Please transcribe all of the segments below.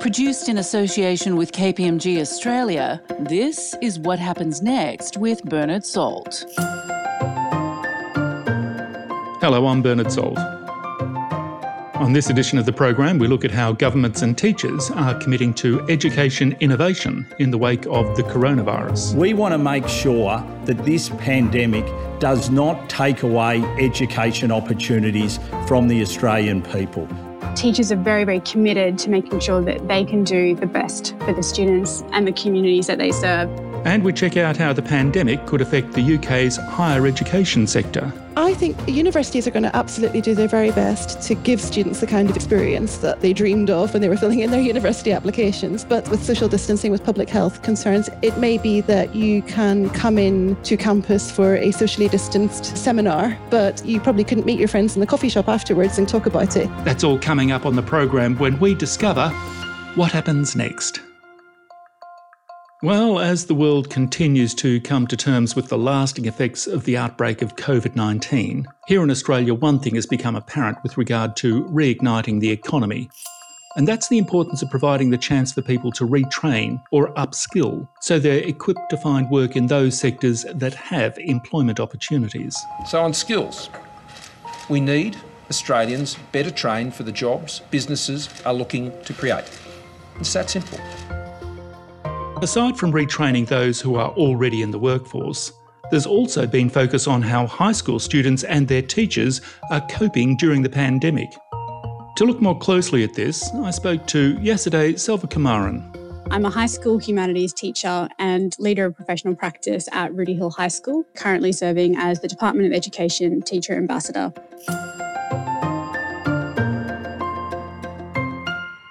Produced in association with KPMG Australia, this is What Happens Next with Bernard Salt. Hello, I'm Bernard Salt. On this edition of the program, we look at how governments and teachers are committing to education innovation in the wake of the coronavirus. We want to make sure that this pandemic does not take away education opportunities from the Australian people teachers are very, very committed to making sure that they can do the best for the students and the communities that they serve. And we check out how the pandemic could affect the UK's higher education sector. I think universities are going to absolutely do their very best to give students the kind of experience that they dreamed of when they were filling in their university applications. But with social distancing, with public health concerns, it may be that you can come in to campus for a socially distanced seminar, but you probably couldn't meet your friends in the coffee shop afterwards and talk about it. That's all coming up on the program when we discover what happens next. Well, as the world continues to come to terms with the lasting effects of the outbreak of COVID 19, here in Australia, one thing has become apparent with regard to reigniting the economy. And that's the importance of providing the chance for people to retrain or upskill so they're equipped to find work in those sectors that have employment opportunities. So, on skills, we need Australians better trained for the jobs businesses are looking to create. It's that simple. Aside from retraining those who are already in the workforce, there's also been focus on how high school students and their teachers are coping during the pandemic. To look more closely at this, I spoke to Yasodai Selvakumaran. I'm a high school humanities teacher and leader of professional practice at Rooty Hill High School, currently serving as the Department of Education Teacher Ambassador.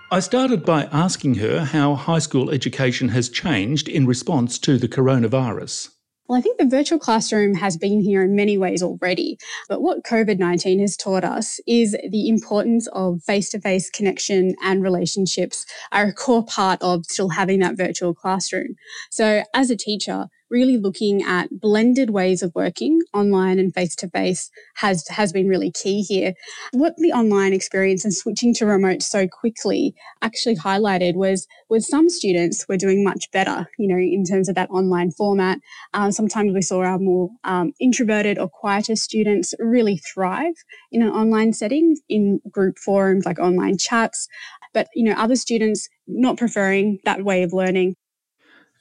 I started by asking her how high school education has changed in response to the coronavirus. Well, I think the virtual classroom has been here in many ways already. But what COVID 19 has taught us is the importance of face to face connection and relationships are a core part of still having that virtual classroom. So, as a teacher, really looking at blended ways of working online and face to face has has been really key here. What the online experience and switching to remote so quickly actually highlighted was was some students were doing much better, you know, in terms of that online format. Um, sometimes we saw our more um, introverted or quieter students really thrive in an online setting in group forums like online chats. But you know, other students not preferring that way of learning.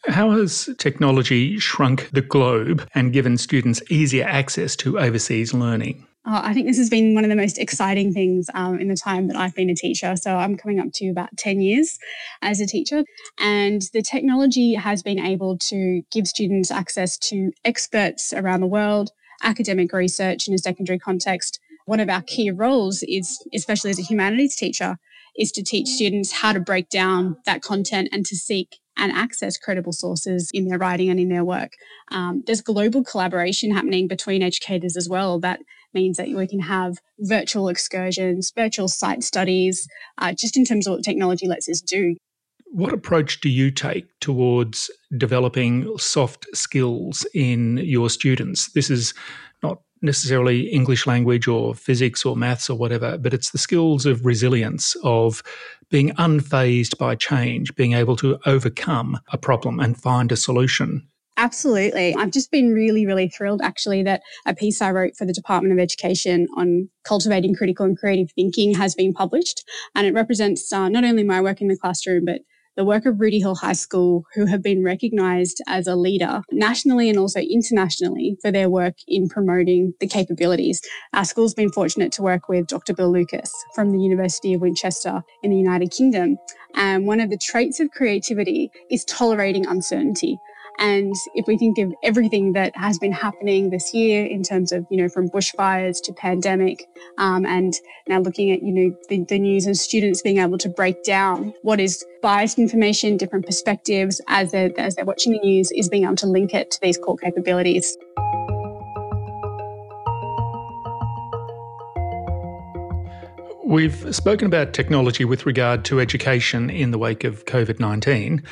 How has technology shrunk the globe and given students easier access to overseas learning? Oh, I think this has been one of the most exciting things um, in the time that I've been a teacher. So I'm coming up to about 10 years as a teacher. And the technology has been able to give students access to experts around the world, academic research in a secondary context. One of our key roles is, especially as a humanities teacher, is to teach students how to break down that content and to seek and access credible sources in their writing and in their work. Um, there's global collaboration happening between educators as well. That means that we can have virtual excursions, virtual site studies, uh, just in terms of what technology lets us do. What approach do you take towards developing soft skills in your students? This is not necessarily English language or physics or maths or whatever, but it's the skills of resilience, of being unfazed by change, being able to overcome a problem and find a solution. Absolutely. I've just been really, really thrilled actually that a piece I wrote for the Department of Education on cultivating critical and creative thinking has been published. And it represents uh, not only my work in the classroom, but the work of Rooty Hill High School, who have been recognised as a leader nationally and also internationally for their work in promoting the capabilities. Our school's been fortunate to work with Dr. Bill Lucas from the University of Winchester in the United Kingdom. And one of the traits of creativity is tolerating uncertainty. And if we think of everything that has been happening this year in terms of, you know, from bushfires to pandemic, um, and now looking at, you know, the, the news and students being able to break down what is biased information, different perspectives as they're, as they're watching the news, is being able to link it to these core capabilities. We've spoken about technology with regard to education in the wake of COVID 19.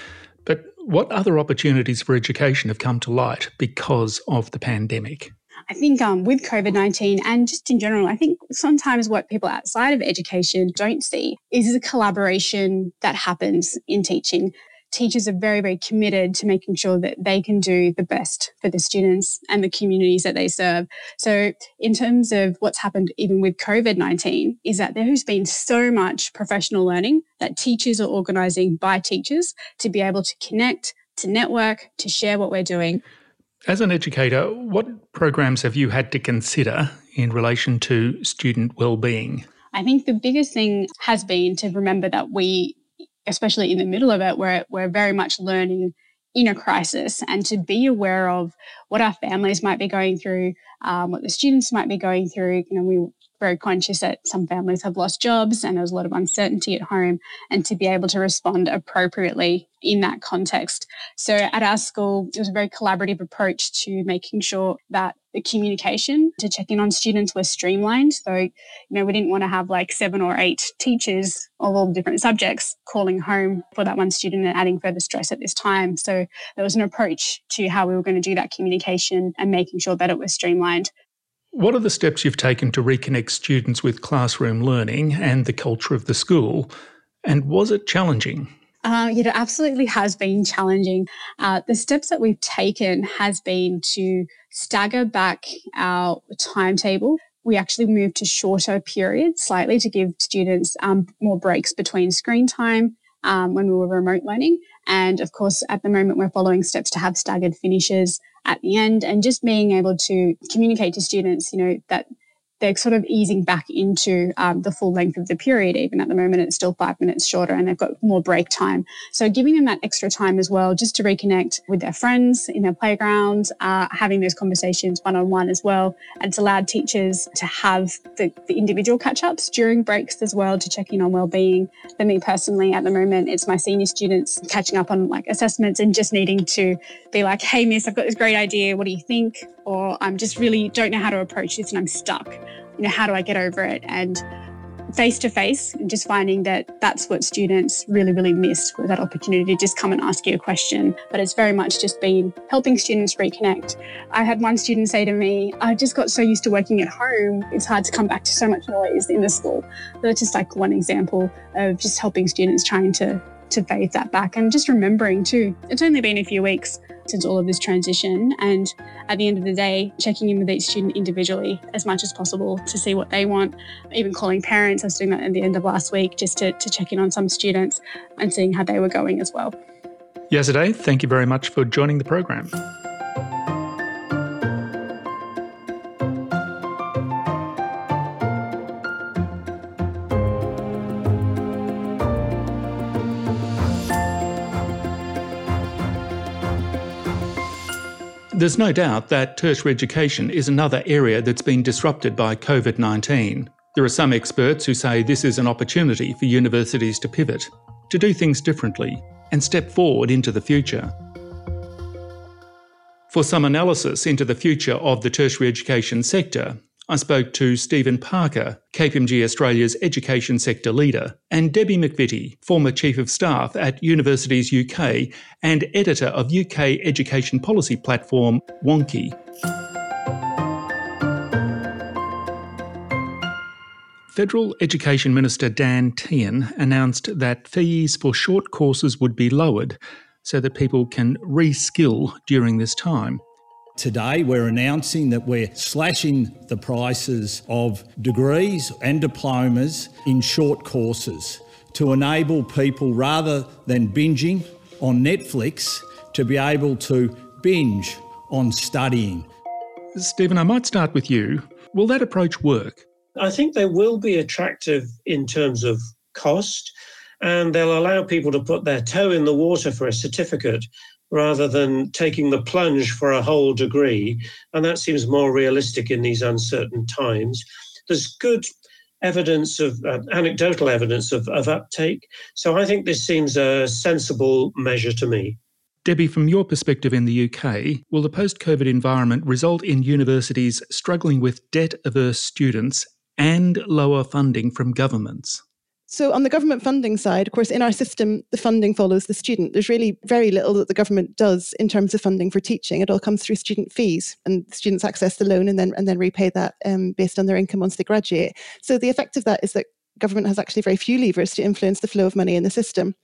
What other opportunities for education have come to light because of the pandemic? I think um, with COVID 19 and just in general, I think sometimes what people outside of education don't see is the collaboration that happens in teaching teachers are very, very committed to making sure that they can do the best for the students and the communities that they serve. So, in terms of what's happened even with COVID 19, is that there has been so much professional learning that teachers are organising by teachers to be able to connect, to network, to share what we're doing. As an educator, what programs have you had to consider in relation to student well-being? I think the biggest thing has been to remember that we especially in the middle of it, we're, we're very much learning in a crisis and to be aware of what our families might be going through, um, what the students might be going through. You know, we very conscious that some families have lost jobs and there's a lot of uncertainty at home and to be able to respond appropriately in that context. So at our school, it was a very collaborative approach to making sure that the communication to check in on students was streamlined. So, you know, we didn't want to have like seven or eight teachers of all different subjects calling home for that one student and adding further stress at this time. So there was an approach to how we were going to do that communication and making sure that it was streamlined. What are the steps you've taken to reconnect students with classroom learning and the culture of the school? And was it challenging? Uh, it absolutely has been challenging. Uh, the steps that we've taken has been to stagger back our timetable. We actually moved to shorter periods slightly to give students um, more breaks between screen time um, when we were remote learning. And of course, at the moment, we're following steps to have staggered finishes at the end and just being able to communicate to students, you know, that they're sort of easing back into um, the full length of the period. Even at the moment, it's still five minutes shorter and they've got more break time. So giving them that extra time as well, just to reconnect with their friends in their playgrounds, uh, having those conversations one on one as well. And it's allowed teachers to have the, the individual catch ups during breaks as well to check in on well-being. For me personally, at the moment, it's my senior students catching up on like assessments and just needing to be like, hey, miss, I've got this great idea. What do you think? Or I'm just really don't know how to approach this and I'm stuck you know, how do I get over it? And face to face, just finding that that's what students really, really missed with that opportunity to just come and ask you a question. But it's very much just been helping students reconnect. I had one student say to me, I just got so used to working at home, it's hard to come back to so much noise in the school. So that's just like one example of just helping students trying to to phase that back and just remembering too. It's only been a few weeks since all of this transition. And at the end of the day, checking in with each student individually as much as possible to see what they want, even calling parents. I was doing that at the end of last week just to, to check in on some students and seeing how they were going as well. Yasodai, thank you very much for joining the program. There's no doubt that tertiary education is another area that's been disrupted by COVID 19. There are some experts who say this is an opportunity for universities to pivot, to do things differently, and step forward into the future. For some analysis into the future of the tertiary education sector, I spoke to Stephen Parker, KPMG Australia's education sector leader, and Debbie McVitty, former Chief of Staff at Universities UK and editor of UK education policy platform Wonkhe. Federal Education Minister Dan Tehan announced that fees for short courses would be lowered so that people can reskill during this time. Today, we're announcing that we're slashing the prices of degrees and diplomas in short courses to enable people, rather than binging on Netflix, to be able to binge on studying. Stephen, I might start with you. Will that approach work? I think they will be attractive in terms of cost, and they'll allow people to put their toe in the water for a certificate rather than taking the plunge for a whole degree. And that seems more realistic in these uncertain times. There's good evidence of uh, anecdotal evidence of, of uptake. So I think this seems a sensible measure to me. Debbie, from your perspective in the UK, will the post COVID environment result in universities struggling with debt averse students and lower funding from governments? So, on the government funding side, of course, in our system, the funding follows the student. There's really very little that the government does in terms of funding for teaching. It all comes through student fees, and students access the loan and then and then repay that um, based on their income once they graduate. So, the effect of that is that government has actually very few levers to influence the flow of money in the system.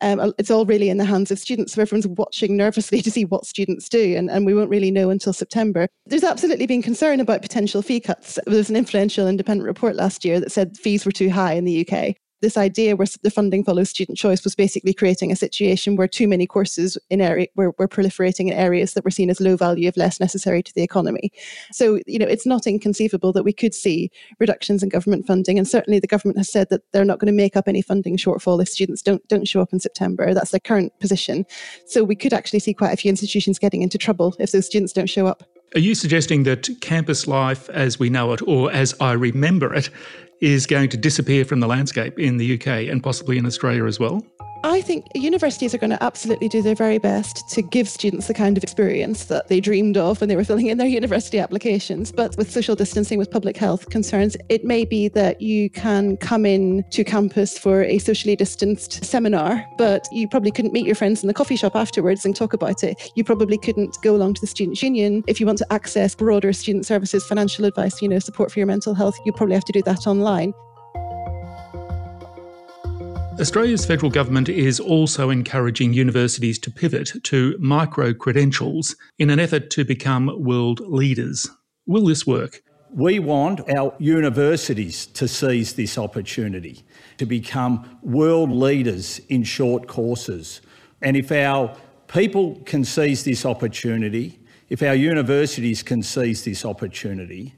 Um, it's all really in the hands of students. So everyone's watching nervously to see what students do, and, and we won't really know until September. There's absolutely been concern about potential fee cuts. There was an influential independent report last year that said fees were too high in the UK this idea where the funding follows student choice was basically creating a situation where too many courses in area were, were proliferating in areas that were seen as low value if less necessary to the economy. So, you know, it's not inconceivable that we could see reductions in government funding. And certainly the government has said that they're not going to make up any funding shortfall if students don't don't show up in September. That's their current position. So we could actually see quite a few institutions getting into trouble if those students don't show up. Are you suggesting that campus life as we know it, or as I remember it, is going to disappear from the landscape in the UK and possibly in Australia as well? I think universities are going to absolutely do their very best to give students the kind of experience that they dreamed of when they were filling in their university applications. But with social distancing, with public health concerns, it may be that you can come in to campus for a socially distanced seminar, but you probably couldn't meet your friends in the coffee shop afterwards and talk about it. You probably couldn't go along to the Students' Union. If you want to access broader student services, financial advice, you know, support for your mental health, you probably have to do that online. Australia's federal government is also encouraging universities to pivot to micro credentials in an effort to become world leaders. Will this work? We want our universities to seize this opportunity to become world leaders in short courses. And if our people can seize this opportunity, if our universities can seize this opportunity,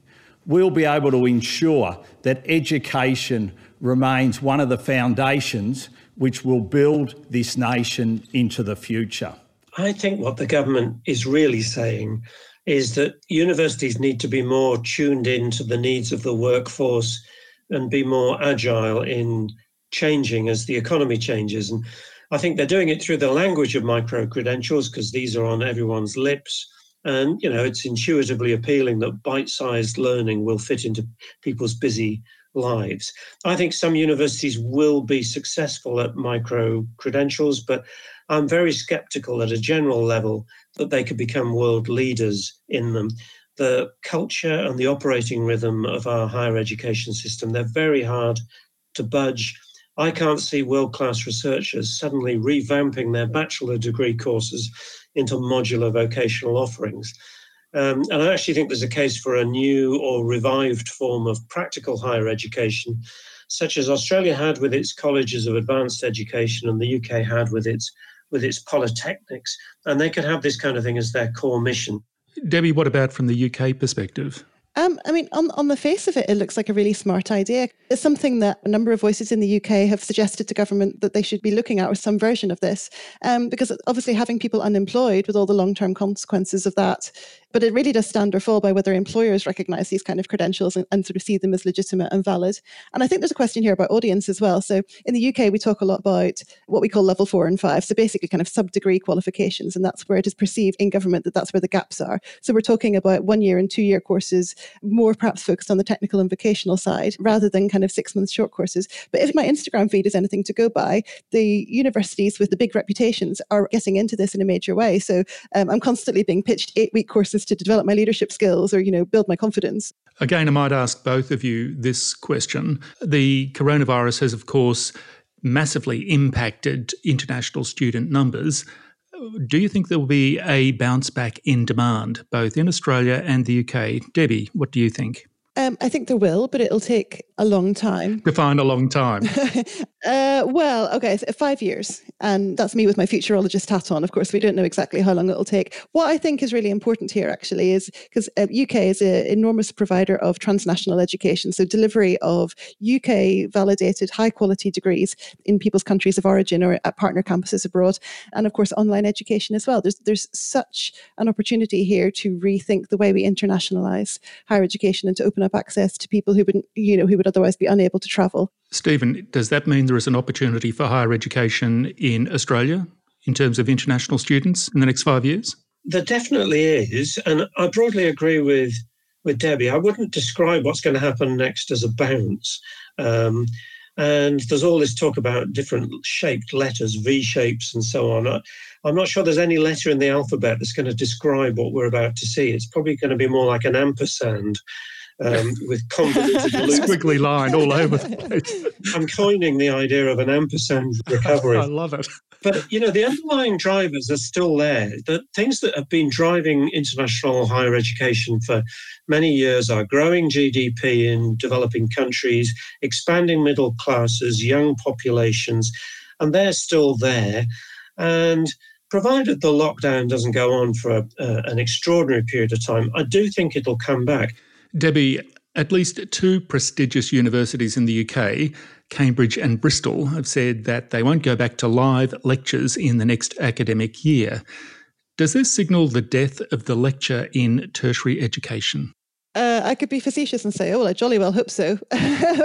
we'll be able to ensure that education remains one of the foundations which will build this nation into the future. I think what the government is really saying is that universities need to be more tuned in to the needs of the workforce and be more agile in changing as the economy changes. And I think they're doing it through the language of micro credentials because these are on everyone's lips. And, you know, it's intuitively appealing that bite sized learning will fit into people's busy lives. I think some universities will be successful at micro credentials, but I'm very skeptical at a general level that they could become world leaders in them. The culture and the operating rhythm of our higher education system, they're very hard to budge. I can't see world class researchers suddenly revamping their bachelor degree courses into modular vocational offerings. Um, and I actually think there's a case for a new or revived form of practical higher education, such as Australia had with its colleges of advanced education and the UK had with its with its polytechnics, and they could have this kind of thing as their core mission. Debbie, what about from the UK perspective? Um, I mean, on, on the face of it, it looks like a really smart idea. It's something that a number of voices in the UK have suggested to government that they should be looking at, or some version of this, um, because obviously having people unemployed with all the long term consequences of that but it really does stand or fall by whether employers recognize these kind of credentials and, and, sort of see them as legitimate and valid. And I think there's a question here about audience as well. So in the UK, we talk a lot about what we call level four and five. So basically kind of sub degree qualifications. And that's where it is perceived in government that that's where the gaps are. So we're talking about one year and two year courses, more perhaps focused on the technical and vocational side rather than kind of six month short courses. But if my Instagram feed is anything to go by, the universities with the big reputations are getting into this in a major way. So um, I'm constantly being pitched eight week courses to develop my leadership skills or, you know, build my confidence. Again, I might ask both of you this question. The coronavirus has, of course, massively impacted international student numbers. Do you think there will be a bounce back in demand, both in Australia and the UK? Debbie, what do you think? Um, I think there will, but it'll take a long time. Define a long time. uh, well, okay, so five years. And that's me with my futurologist hat on. Of course, we don't know exactly how long it'll take. What I think is really important here, actually, is because uh, UK is an enormous provider of transnational education. So, delivery of UK validated high quality degrees in people's countries of origin or at partner campuses abroad. And of course, online education as well. There's, there's such an opportunity here to rethink the way we internationalize higher education and to open up access to people who would, you know, who would otherwise be unable to travel. Stephen, does that mean there is an opportunity for higher education in Australia in terms of international students in the next five years? There definitely is, and I broadly agree with with Debbie. I wouldn't describe what's going to happen next as a bounce. Um, And there's all this talk about different shaped letters, V shapes, and so on. I'm not sure there's any letter in the alphabet that's going to describe what we're about to see. It's probably going to be more like an ampersand um, with convoluted squiggly line all over the place. I'm coining the idea of an ampersand recovery. I love it. But you know, the underlying drivers are still there. The things that have been driving international higher education for many years are growing GDP in developing countries, expanding middle classes, young populations, and they're still there. And provided the lockdown doesn't go on for a, uh, an extraordinary period of time, I do think it'll come back. Debbie, at least two prestigious universities in the UK, Cambridge and Bristol, have said that they won't go back to live lectures in the next academic year. Does this signal the death of the lecture in tertiary education? Uh, I could be facetious and say, "Oh, I jolly well hope so,"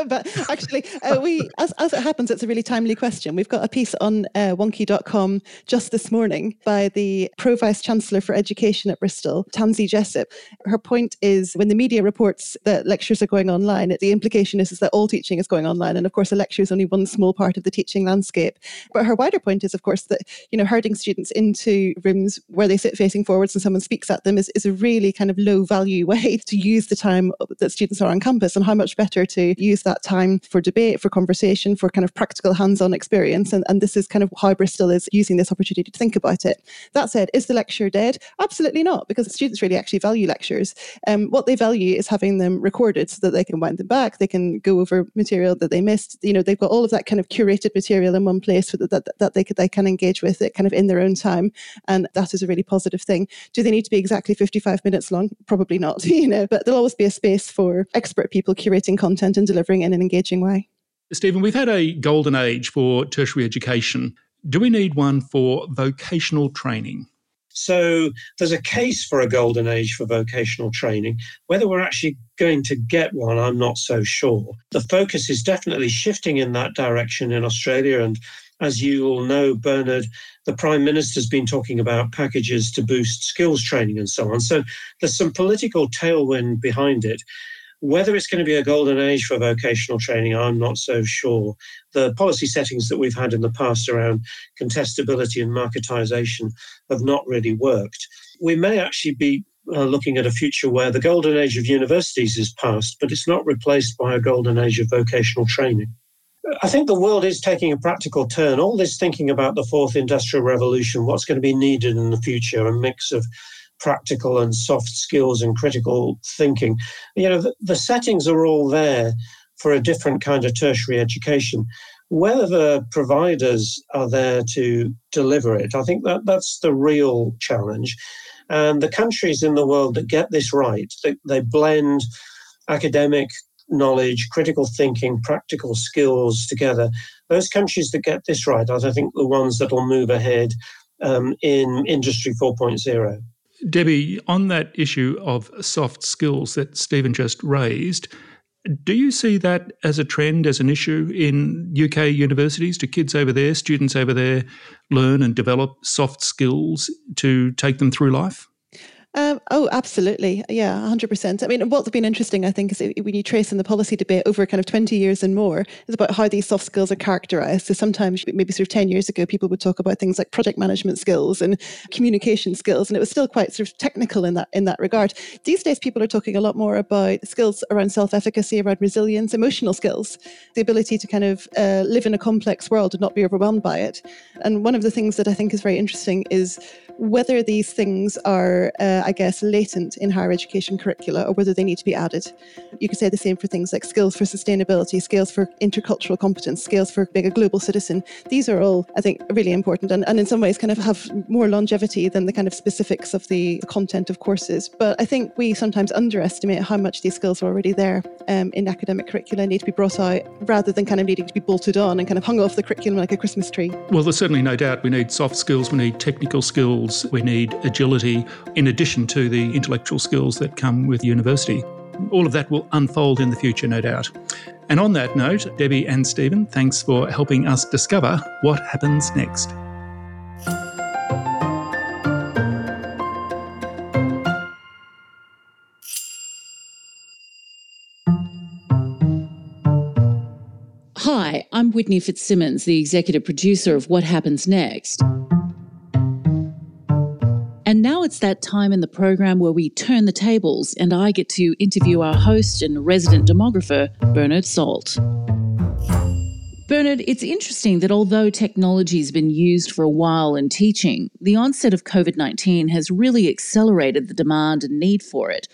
but actually, uh, we, as, as it happens, it's a really timely question. We've got a piece on uh, Wonkhe.com just this morning by the Pro Vice Chancellor for Education at Bristol, Tansy Jessop. Her point is, when the media reports that lectures are going online, the implication is, is that all teaching is going online, and of course, a lecture is only one small part of the teaching landscape. But her wider point is, of course, that you know, herding students into rooms where they sit facing forwards and someone speaks at them is, is a really kind of low value way to use use the time that students are on campus and how much better to use that time for debate, for conversation, for kind of practical hands on experience. And, and this is kind of how Bristol is using this opportunity to think about it. That said, is the lecture dead? Absolutely not, because students really actually value lectures. Um, what they value is having them recorded so that they can wind them back, they can go over material that they missed. You know, they've got all of that kind of curated material in one place that, that, that they, could, they can engage with it kind of in their own time. And that is a really positive thing. Do they need to be exactly 55 minutes long? Probably not, you know, but there'll always be a space for expert people curating content and delivering in an engaging way. Stephen, we've had a golden age for tertiary education. Do we need one for vocational training? So there's a case for a golden age for vocational training. Whether we're actually going to get one, I'm not so sure. The focus is definitely shifting in that direction in Australia and as you all know, Bernard, the Prime Minister's been talking about packages to boost skills training and so on. So there's some political tailwind behind it. Whether it's going to be a golden age for vocational training, I'm not so sure. The policy settings that we've had in the past around contestability and marketisation have not really worked. We may actually be uh, looking at a future where the golden age of universities is past, but it's not replaced by a golden age of vocational training. I think the world is taking a practical turn. All this thinking about the fourth industrial revolution, what's going to be needed in the future, a mix of practical and soft skills and critical thinking. You know, the, the settings are all there for a different kind of tertiary education. Whether the providers are there to deliver it, I think that that's the real challenge. And the countries in the world that get this right, they, they blend academic knowledge, critical thinking, practical skills together. Those countries that get this right are, I think, the ones that will move ahead um, in Industry 4.0. Debbie, on that issue of soft skills that Stephen just raised, do you see that as a trend, as an issue in UK universities? Do kids over there, students over there, learn and develop soft skills to take them through life? Um, oh, absolutely. Yeah, 100%. I mean, what's been interesting, I think, is when you trace in the policy debate over kind of 20 years and more, is about how these soft skills are characterized. So sometimes, maybe sort of 10 years ago, people would talk about things like project management skills and communication skills, and it was still quite sort of technical in that, in that regard. These days, people are talking a lot more about skills around self efficacy, around resilience, emotional skills, the ability to kind of uh, live in a complex world and not be overwhelmed by it. And one of the things that I think is very interesting is whether these things are, uh, I guess, latent in higher education curricula or whether they need to be added. You could say the same for things like skills for sustainability, skills for intercultural competence, skills for being a global citizen. These are all, I think, really important and, and in some ways kind of have more longevity than the kind of specifics of the content of courses. But I think we sometimes underestimate how much these skills are already there um, in academic curricula need to be brought out rather than kind of needing to be bolted on and kind of hung off the curriculum like a Christmas tree. Well, there's certainly no doubt we need soft skills, we need technical skills skills, we need agility, in addition to the intellectual skills that come with university. All of that will unfold in the future, no doubt. And on that note, Debbie and Stephen, thanks for helping us discover what happens next. Hi, I'm Whitney Fitzsimmons, the executive producer of What Happens Next. It's that time in the program where we turn the tables and I get to interview our host and resident demographer, Bernard Salt. Bernard, it's interesting that although technology has been used for a while in teaching, the onset of COVID 19 has really accelerated the demand and need for it.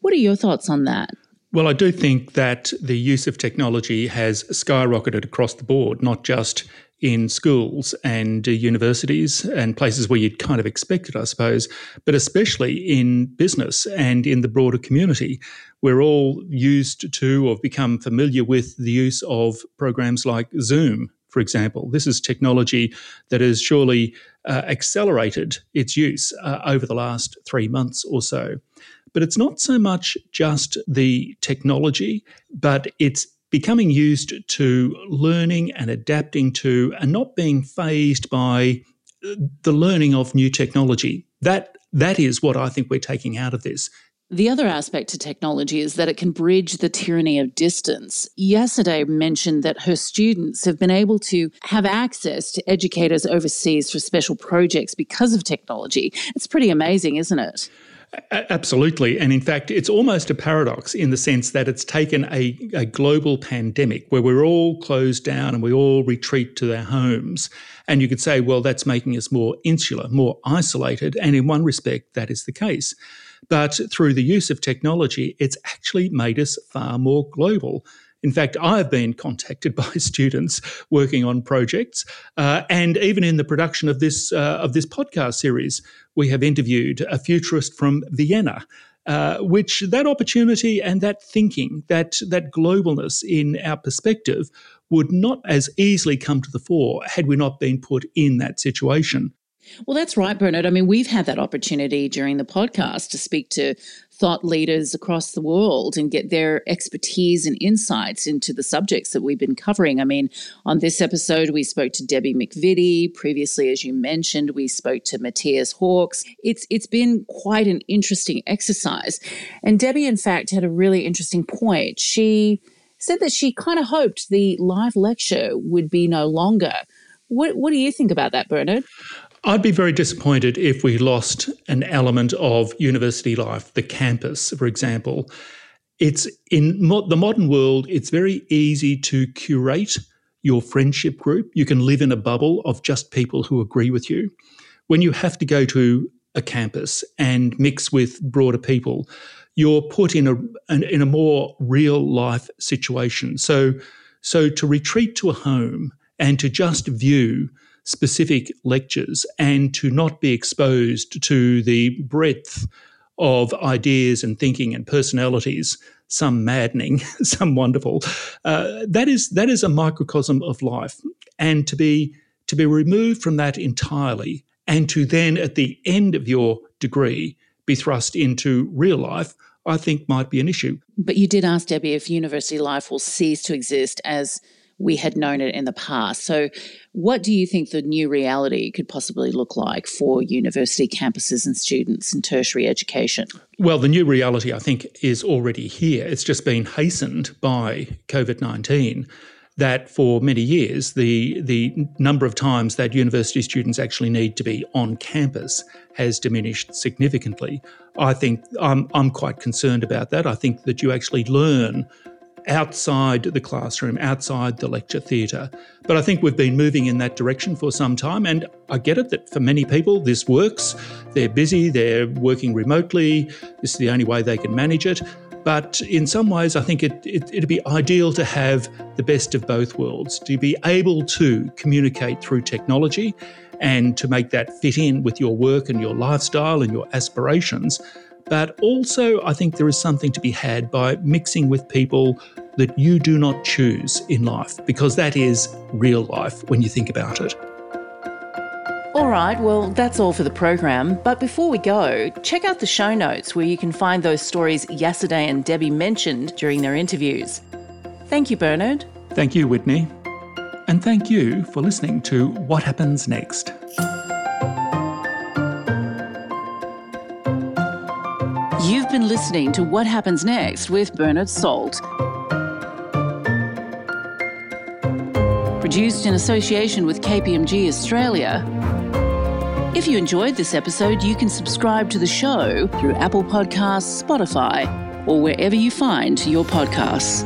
What are your thoughts on that? Well, I do think that the use of technology has skyrocketed across the board, not just in schools and uh, universities and places where you'd kind of expect it, I suppose, but especially in business and in the broader community. We're all used to or have become familiar with the use of programs like Zoom, for example. This is technology that has surely uh, accelerated its use uh, over the last three months or so. But it's not so much just the technology, but it's becoming used to learning and adapting to and not being phased by uh, the learning of new technology. That that is what I think we're taking out of this. The other aspect to technology is that it can bridge the tyranny of distance. Yasodai mentioned that her students have been able to have access to educators overseas for special projects because of technology. It's pretty amazing, isn't it? Absolutely. And in fact, it's almost a paradox in the sense that it's taken a, a, global pandemic where we're all closed down and we all retreat to their homes. And you could say, well, that's making us more insular, more isolated. And in one respect, that is the case. But through the use of technology, it's actually made us far more global. In fact, I've been contacted by students working on projects, uh, and even in the production of this uh, of this podcast series, we have interviewed a futurist from Vienna. Uh, which that opportunity and that thinking, that that globalness in our perspective, would not as easily come to the fore had we not been put in that situation. Well, that's right, Bernard. I mean, we've had that opportunity during the podcast to speak to thought leaders across the world and get their expertise and insights into the subjects that we've been covering. I mean, on this episode, we spoke to Debbie McVitty. Previously, as you mentioned, we spoke to Matthias Horx. It's it's been quite an interesting exercise. And Debbie, in fact, had a really interesting point. She said that she kind of hoped the live lecture would be no longer. What, what do you think about that, Bernard? I'd be very disappointed if we lost an element of university life, the campus, for example. It's in mo- the modern world, it's very easy to curate your friendship group. You can live in a bubble of just people who agree with you. When you have to go to a campus and mix with broader people, you're put in a an, in a more real life situation. So so to retreat to a home and to just view specific lectures and to not be exposed to the breadth of ideas and thinking and personalities, some maddening, some wonderful. Uh, that is that is a microcosm of life, and to be to be removed from that entirely, and to then at the end of your degree be thrust into real life. I think might be an issue. But you did ask Debbie if university life will cease to exist as we had known it in the past. So, what do you think the new reality could possibly look like for university campuses and students in tertiary education? Well, the new reality, I think, is already here. It's just been hastened by COVID 19 that for many years the the number of times that university students actually need to be on campus has diminished significantly. I think I'm I'm quite concerned about that. I think that you actually learn outside the classroom, outside the lecture theatre. But I think we've been moving in that direction for some time, and I get it that for many people this works. They're busy, they're working remotely, this is the only way they can manage it. But in some ways, I think it, it, it'd be ideal to have the best of both worlds, to be able to communicate through technology and to make that fit in with your work and your lifestyle and your aspirations but also, I think there is something to be had by mixing with people that you do not choose in life, because that is real life when you think about it. All right, well, that's all for the program. But before we go, check out the show notes where you can find those stories Yasodai and Debbie mentioned during their interviews. Thank you, Bernard. Thank you, Whitney. And thank you for listening to What Happens Next. You've been listening to What Happens Next with Bernard Salt. produced in association with KPMG Australia. If you enjoyed this episode, you can subscribe to the show through Apple Podcasts, Spotify, or wherever you find your podcasts.